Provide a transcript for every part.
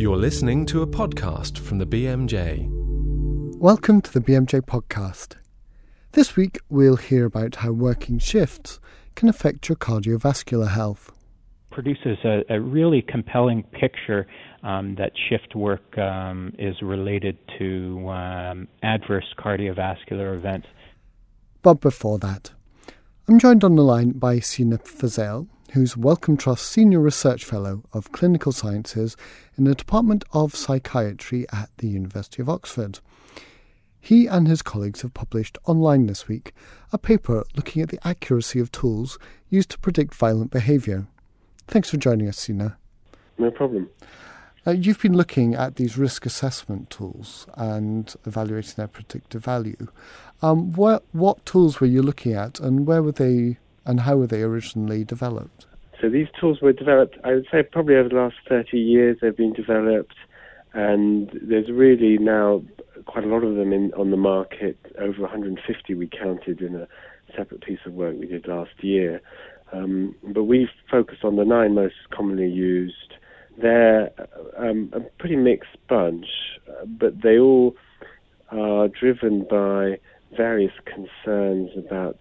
You're listening to a podcast from the BMJ. Welcome to the BMJ podcast. This week we'll hear about how working shifts can affect your cardiovascular health. Produces a, a really compelling picture um, that shift work um, is related to um, adverse cardiovascular events. But before that, I'm joined on the line by Seena Fazel, who's Wellcome Trust Senior Research Fellow of Clinical Sciences in the Department of Psychiatry at the University of Oxford. He and his colleagues have published online this week a paper looking at the accuracy of tools used to predict violent behaviour. Thanks for joining us, Seena. No problem. Uh, you've been looking at these risk assessment tools and evaluating their predictive value. Um, what, what tools were you looking at, and where were they, and how were they originally developed? So these tools were developed, I would say, probably over the last 30 years. They've been developed, and there's really now quite a lot of them in, on the market. Over 150 we counted in a separate piece of work we did last year. Um, but we focused on the nine most commonly used they're um, a pretty mixed bunch, but they all are driven by various concerns about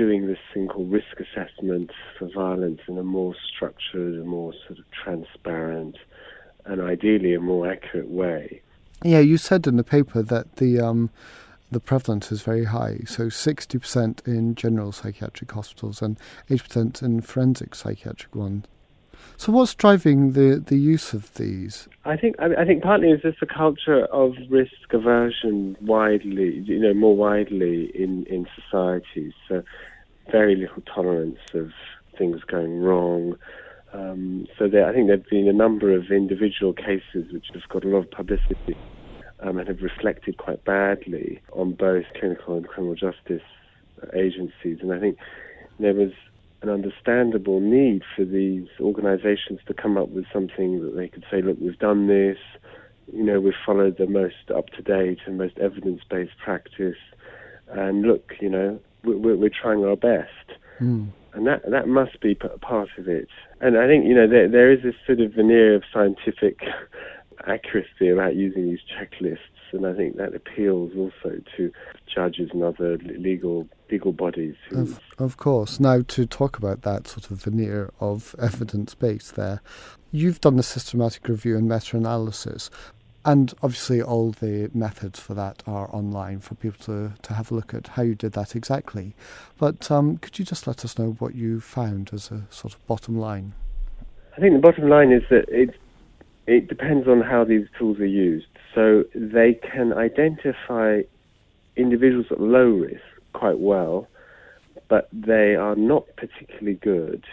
doing this thing called risk assessment for violence in a more structured, a more sort of transparent, and ideally a more accurate way. Yeah, you said in the paper that the um, the prevalence is very high. So 60% in general psychiatric hospitals and 80% in forensic psychiatric ones. So, what's driving the, the use of these? I think I, think partly it's just a culture of risk aversion widely, you know, more widely in in societies. So, very little tolerance of things going wrong. Um, so, there, I think there have been a number of individual cases which have got a lot of publicity um, and have reflected quite badly on both clinical and criminal justice agencies. And I think there was an understandable need for these organizations to come up with something that they could say, look, we've done this, you know, we've followed the most up to date and most evidence based practice, and look, you know, we're, we're trying our best. Mm. And that that must be part of it. And I think you know there there is this sort of veneer of scientific accuracy about using these checklists, and I think that appeals also to judges and other legal legal bodies. Of, of, course. Now, to talk about that sort of veneer of evidence base there, you've done the systematic review and meta analysis. And obviously, all the methods for that are online for people to, to have a look at how you did that exactly. But um, could you just let us know what you found as a sort of bottom line? I think the bottom line is that it, it depends on how these tools are used. So they can identify individuals at low risk quite well, but they are not particularly good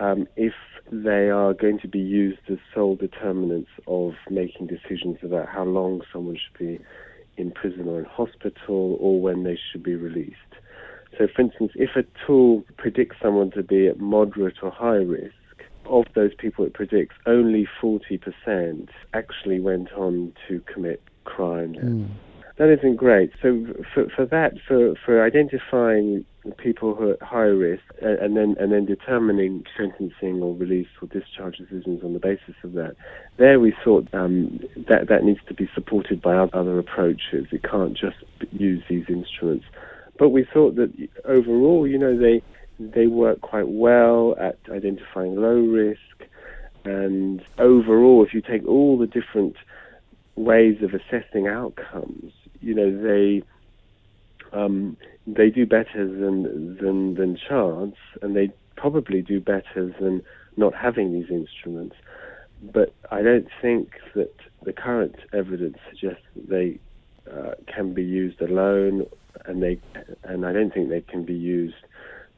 um, if they are going to be used as sole determinants of making decisions about how long someone should be in prison or in hospital or when they should be released. So, for instance, if a tool predicts someone to be at moderate or high risk, of those people it predicts, only 40% actually went on to commit crimes. Mm that isn't great. So for, for that, for, for identifying people who are at high risk and, then and then determining sentencing or release or discharge decisions on the basis of that, there we thought um, that that needs to be supported by other approaches. It can't just use these instruments. But we thought that overall, you know, they they work quite well at identifying low risk, and overall, if you take all the different ways of assessing outcomes, you know they um, they do better than than than chance, and they probably do better than not having these instruments. But I don't think that the current evidence suggests that they uh, can be used alone, and they and I don't think they can be used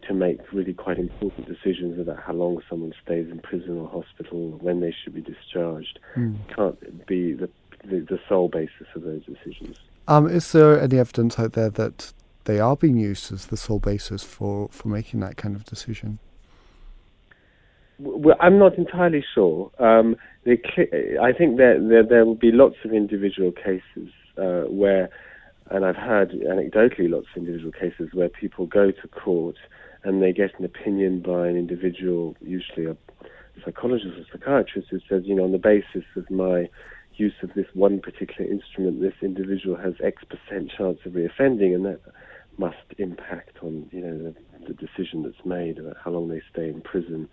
to make really quite important decisions about how long someone stays in prison or hospital, or when they should be discharged. Mm. Can't be the, the the sole basis of those decisions. Um, is there any evidence out there that they are being used as the sole basis for, for making that kind of decision? Well, I'm not entirely sure. Um, I think that there, there, will be lots of individual cases uh, where, and I've heard anecdotally lots of individual cases where people go to court and they get an opinion by an individual, usually a psychologist or psychiatrist who says, you know, on the basis of my use of this one particular instrument, this individual has X percent chance of reoffending, and that must impact on you know the, the decision that's made about how long they stay in prison.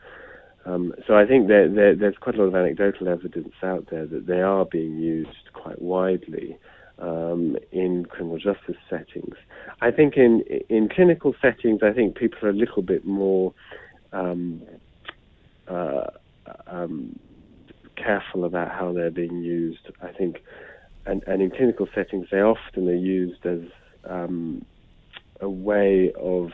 Um, so I think there, there, there's quite a lot of anecdotal evidence out there that they are being used quite widely um, in criminal justice settings. I think in in clinical settings, I think people are a little bit more um, uh, um, careful about how they're being used. I think, and, and in clinical settings, they often are used as um, a way of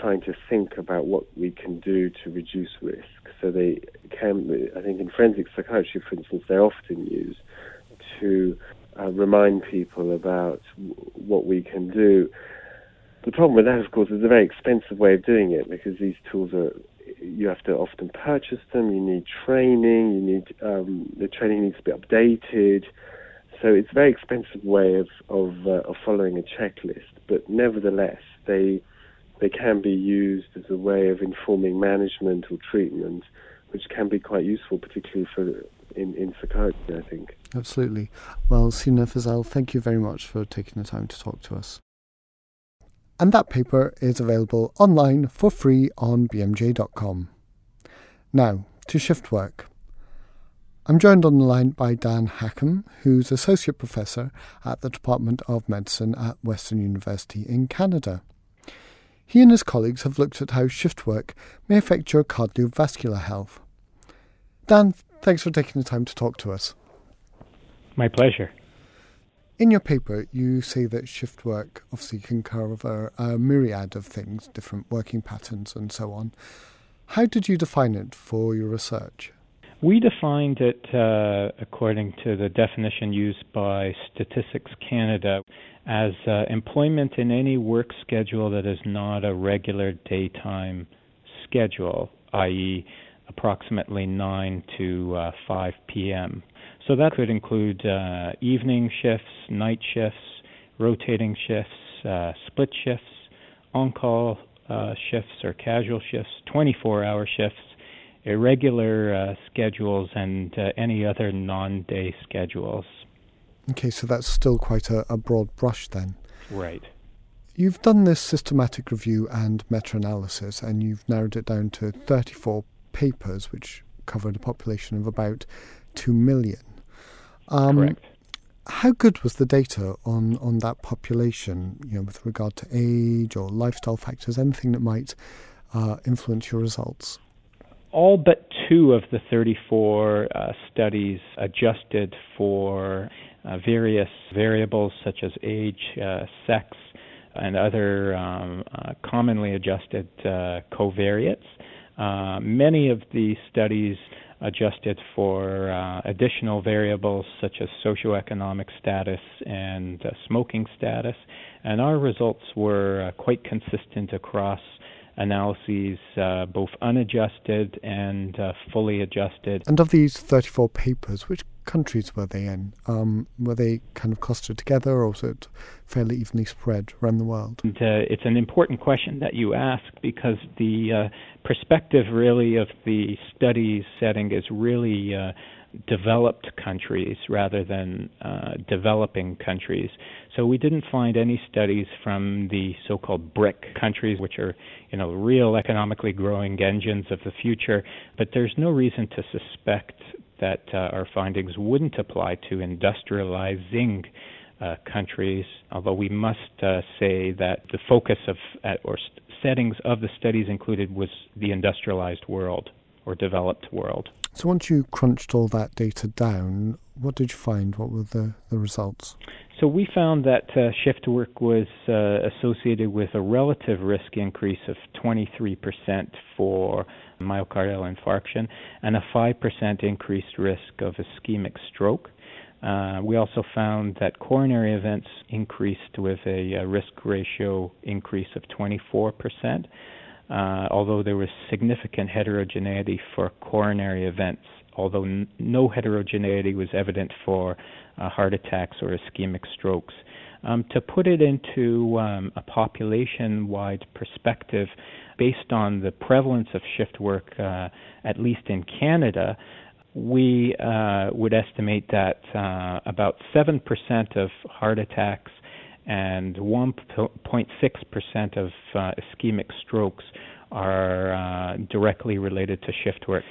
trying to think about what we can do to reduce risk. So they can, I think, in forensic psychiatry, for instance, they're often used to uh, remind people about w- what we can do. The problem with that, of course, is a very expensive way of doing it because these tools are you have to often purchase them. You need training. You need um, the training needs to be updated. So it's a very expensive way of of, uh, of following a checklist. But nevertheless, they they can be used as a way of informing management or treatment, which can be quite useful, particularly for in, in psychiatry. I think. Absolutely. Well, Seena Fazel, thank you very much for taking the time to talk to us and that paper is available online for free on bmj.com. Now, to shift work. I'm joined on the line by Dan Hackam, who's Associate Professor at the Department of Medicine at Western University in Canada. He and his colleagues have looked at how shift work may affect your cardiovascular health. Dan, thanks for taking the time to talk to us. My pleasure. In your paper, you say that shift work obviously can cover a myriad of things, different working patterns, and so on. How did you define it for your research? We defined it uh, according to the definition used by Statistics Canada as uh, employment in any work schedule that is not a regular daytime schedule, i.e., approximately 9 to uh, 5 p.m. So that could include uh, evening shifts, night shifts, rotating shifts, uh, split shifts, on call uh, shifts or casual shifts, 24 hour shifts, irregular uh, schedules, and uh, any other non day schedules. Okay, so that's still quite a, a broad brush then. Right. You've done this systematic review and meta analysis, and you've narrowed it down to 34 papers, which covered a population of about 2 million. Um, Correct. How good was the data on, on that population, you know, with regard to age or lifestyle factors, anything that might uh, influence your results? All but two of the 34 uh, studies adjusted for uh, various variables such as age, uh, sex, and other um, uh, commonly adjusted uh, many of the studies adjusted for uh, additional variables such as socioeconomic status and uh, smoking status. And our results were uh, quite consistent across analyses, uh, both unadjusted and uh, fully adjusted. And of these 34 papers, which countries were they in? Um, were they kind of clustered together, or was it fairly evenly spread around the world? And, uh, it's an important question that you ask because the uh, perspective, really, of the study setting is really uh, developed countries rather than uh, developing countries. So we didn't find any studies from the so-called BRIC countries, which are, you know, real economically growing engines of the future. But there's no reason to suspect that uh, our findings wouldn't apply to industrializing uh, countries, although we must uh, say that the focus of or st- settings of the studies included was the industrialized world or developed world. So once you crunched all that data down, what did you find? What were the, the results? So we found that uh, shift work was uh, associated with a relative risk increase of 23% for myocardial infarction and a 5% increased risk of ischemic stroke. Uh, we also found that coronary events increased with a, a risk ratio increase of 24%, uh, although there was significant heterogeneity for coronary events, although n- no heterogeneity was evident for uh, heart attacks or ischemic strokes. Um, to put it into um, a population wide perspective, based on the prevalence of shift work, uh, at least in Canada, we uh, would estimate that uh, about 7% of heart attacks and 1.6% of uh, ischemic strokes are uh, directly related to shift work.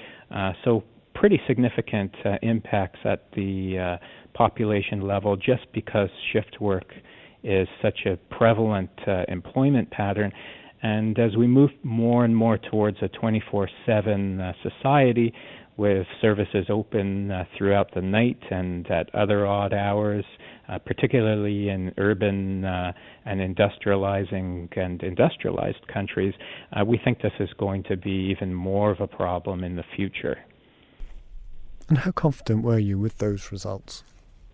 So, pretty significant uh, impacts at the population level just because shift work is such a prevalent employment pattern. And as we move more and more towards a 24 7 society, with services open uh, throughout the night and at other odd hours, uh, particularly in urban uh, and industrializing and industrialized countries, uh, we think this is going to be even more of a problem in the future. And how confident were you with those results?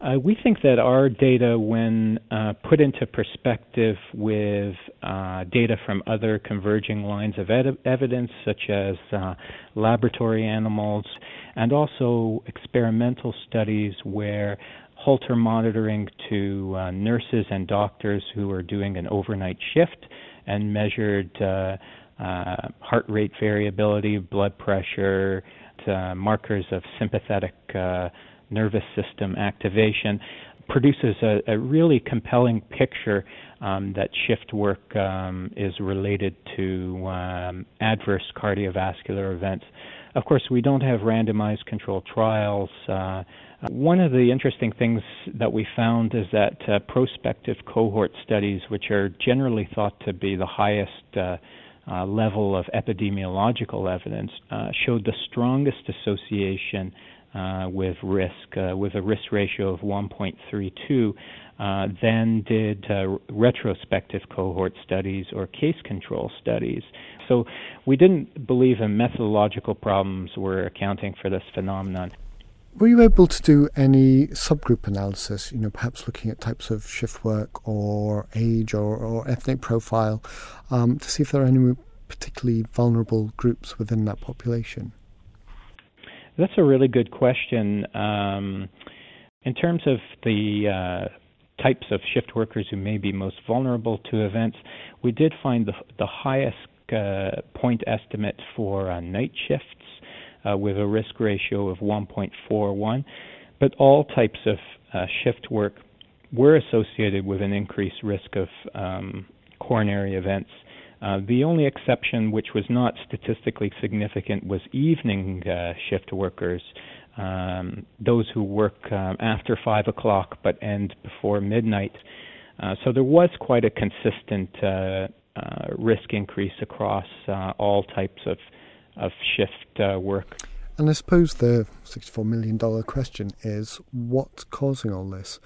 Uh, we think that our data, when uh, put into perspective with uh, data from other converging lines of ed- evidence, such as uh, laboratory animals, and also experimental studies where Holter monitoring to uh, nurses and doctors who are doing an overnight shift and measured uh, heart rate variability, blood pressure, markers of sympathetic nervous system activation produces a, a really compelling picture um, that shift work um, is related to um, adverse cardiovascular events. Of course, we don't have randomized controlled trials. Uh, one of the interesting things that we found is that uh, prospective cohort studies, which are generally thought to be the highest uh, level of epidemiological evidence, uh, showed the strongest association uh, with risk, uh, with a risk ratio of 1.32, uh, then did uh, retrospective cohort studies or case control studies. So we didn't believe the methodological problems were accounting for this phenomenon. Were you able to do any subgroup analysis, you know, perhaps looking at types of shift work or age or, or ethnic profile um, to see if there are any particularly vulnerable groups within that population? That's a really good question. Um, in terms of the uh, types of shift workers who may be most vulnerable to events, we did find the, the highest uh, point estimate for uh, night shifts uh, with a risk ratio of 1.41, but all types of uh, shift work were associated with an increased risk of um, coronary events. Uh, the only exception, which was not statistically significant, was evening uh, shift workers, um, those who work uh, after 5 o'clock but end before midnight. Uh, so there was quite a consistent uh, risk increase across all types of, of shift work. And I suppose the $64 million question is what's causing all this?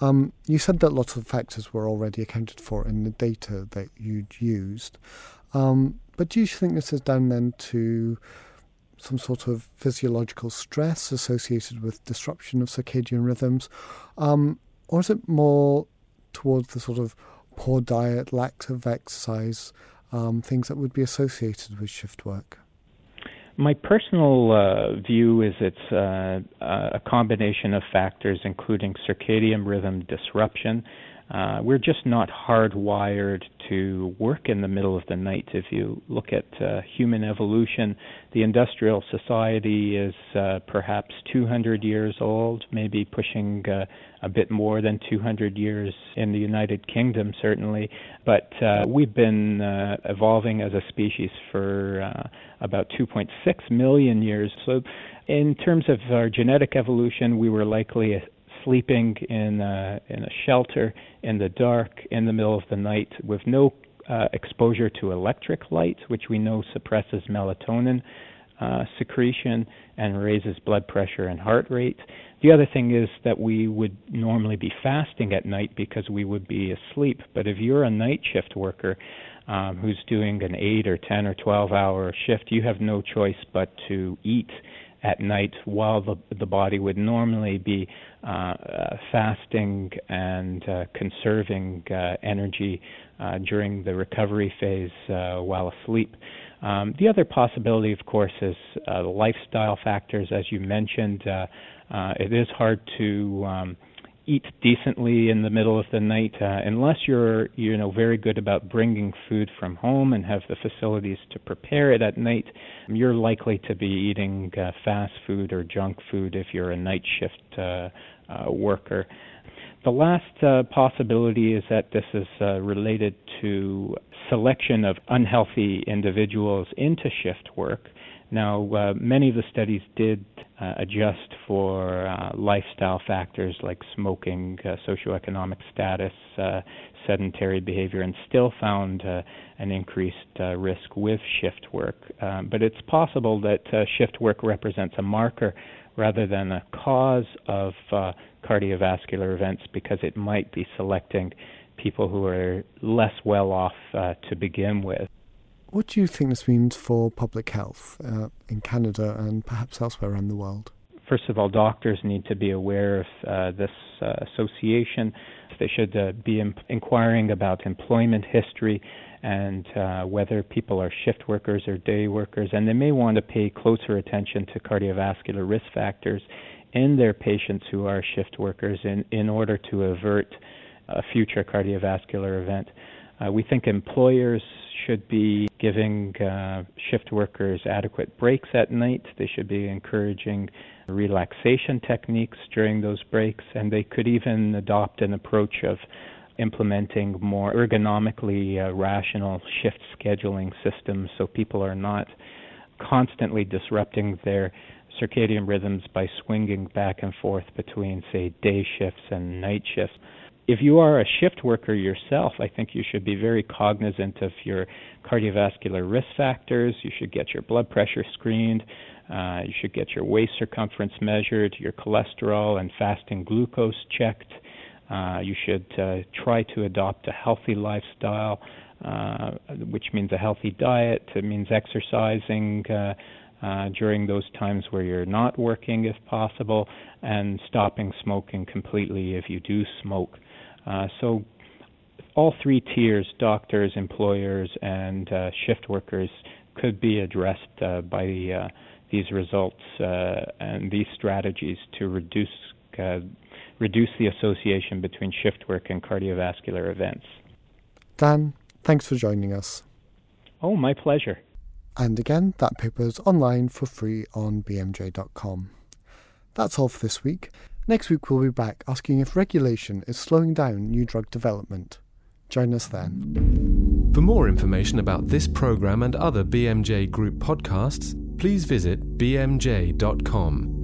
Um, you said that lots of factors were already accounted for in the data that you'd used, um, but do you think this is down then to some sort of physiological stress associated with disruption of circadian rhythms, um, or is it more towards the sort of poor diet, lack of exercise, um, things that would be associated with shift work? My personal uh, view is it's uh, a combination of factors, including circadian rhythm disruption. Uh, we're just not hardwired to work in the middle of the night. If you look at uh, human evolution, the industrial society is uh, perhaps 200 years old, maybe pushing uh, a bit more than 200 years in the United Kingdom, certainly. But uh, we've been uh, evolving as a species for about 2.6 million years. So, in terms of our genetic evolution, we were likely sleeping in a, in a shelter in the dark in the middle of the night with no uh, exposure to electric light, which we know suppresses melatonin uh, secretion and raises blood pressure and heart rate. The other thing is that we would normally be fasting at night because we would be asleep. But if you're a night shift worker um, who's doing an 8 or 10 or 12 hour shift, you have no choice but to eat at night while the, the body would normally be uh, uh, fasting and uh, conserving uh, energy uh, during the recovery phase uh, while asleep. Um, the other possibility, of course, is lifestyle factors. As you mentioned, it is hard to um, eat decently in the middle of the night. Uh, unless you're you know very good about bringing food from home and have the facilities to prepare it at night, you're likely to be eating uh, fast food or junk food if you're a night shift uh, uh, worker. The last uh, possibility is that this is uh, related to selection of unhealthy individuals into shift work. Now, uh, many of the studies did uh, adjust for uh, lifestyle factors like smoking, uh, socioeconomic status, uh, sedentary behavior, and still found uh, an increased risk with shift work. Um, but it's possible that shift work represents a marker rather than a cause of cardiovascular events because it might be selecting people who are less well off to begin with. What do you think this means for public health uh, in Canada and perhaps elsewhere around the world? First of all, doctors need to be aware of uh, this uh, association. They should uh, be inquiring about employment history and uh, whether people are shift workers or day workers, and they may want to pay closer attention to cardiovascular risk factors in their patients who are shift workers in, in order to avert a future cardiovascular event. Uh, we think employers should be giving uh, shift workers adequate breaks at night. They should be encouraging relaxation techniques during those breaks, and they could even adopt an approach of implementing more ergonomically uh, rational shift scheduling systems so people are not constantly disrupting their circadian rhythms by swinging back and forth between, say, day shifts and night shifts if you are a shift worker yourself, I think you should be very cognizant of your cardiovascular risk factors. You should get your blood pressure screened. Uh, you should get your waist circumference measured, your cholesterol and fasting glucose checked. Uh, you should uh, try to adopt a healthy lifestyle, uh, which means a healthy diet. It means exercising. Uh, uh, during those times where you're not working, if possible, and stopping smoking completely if you do smoke. Uh, so all three tiers, doctors, employers, and uh, shift workers, could be addressed uh, by uh, these results uh, and these strategies to reduce uh, reduce the association between shift work and cardiovascular events. Dan, thanks for joining us. Oh, my pleasure. And again, that paper is online for free on bmj.com. That's all for this week. Next week, we'll be back asking if regulation is slowing down new drug development. Join us then. For more information about this programme and other BMJ Group podcasts, please visit bmj.com.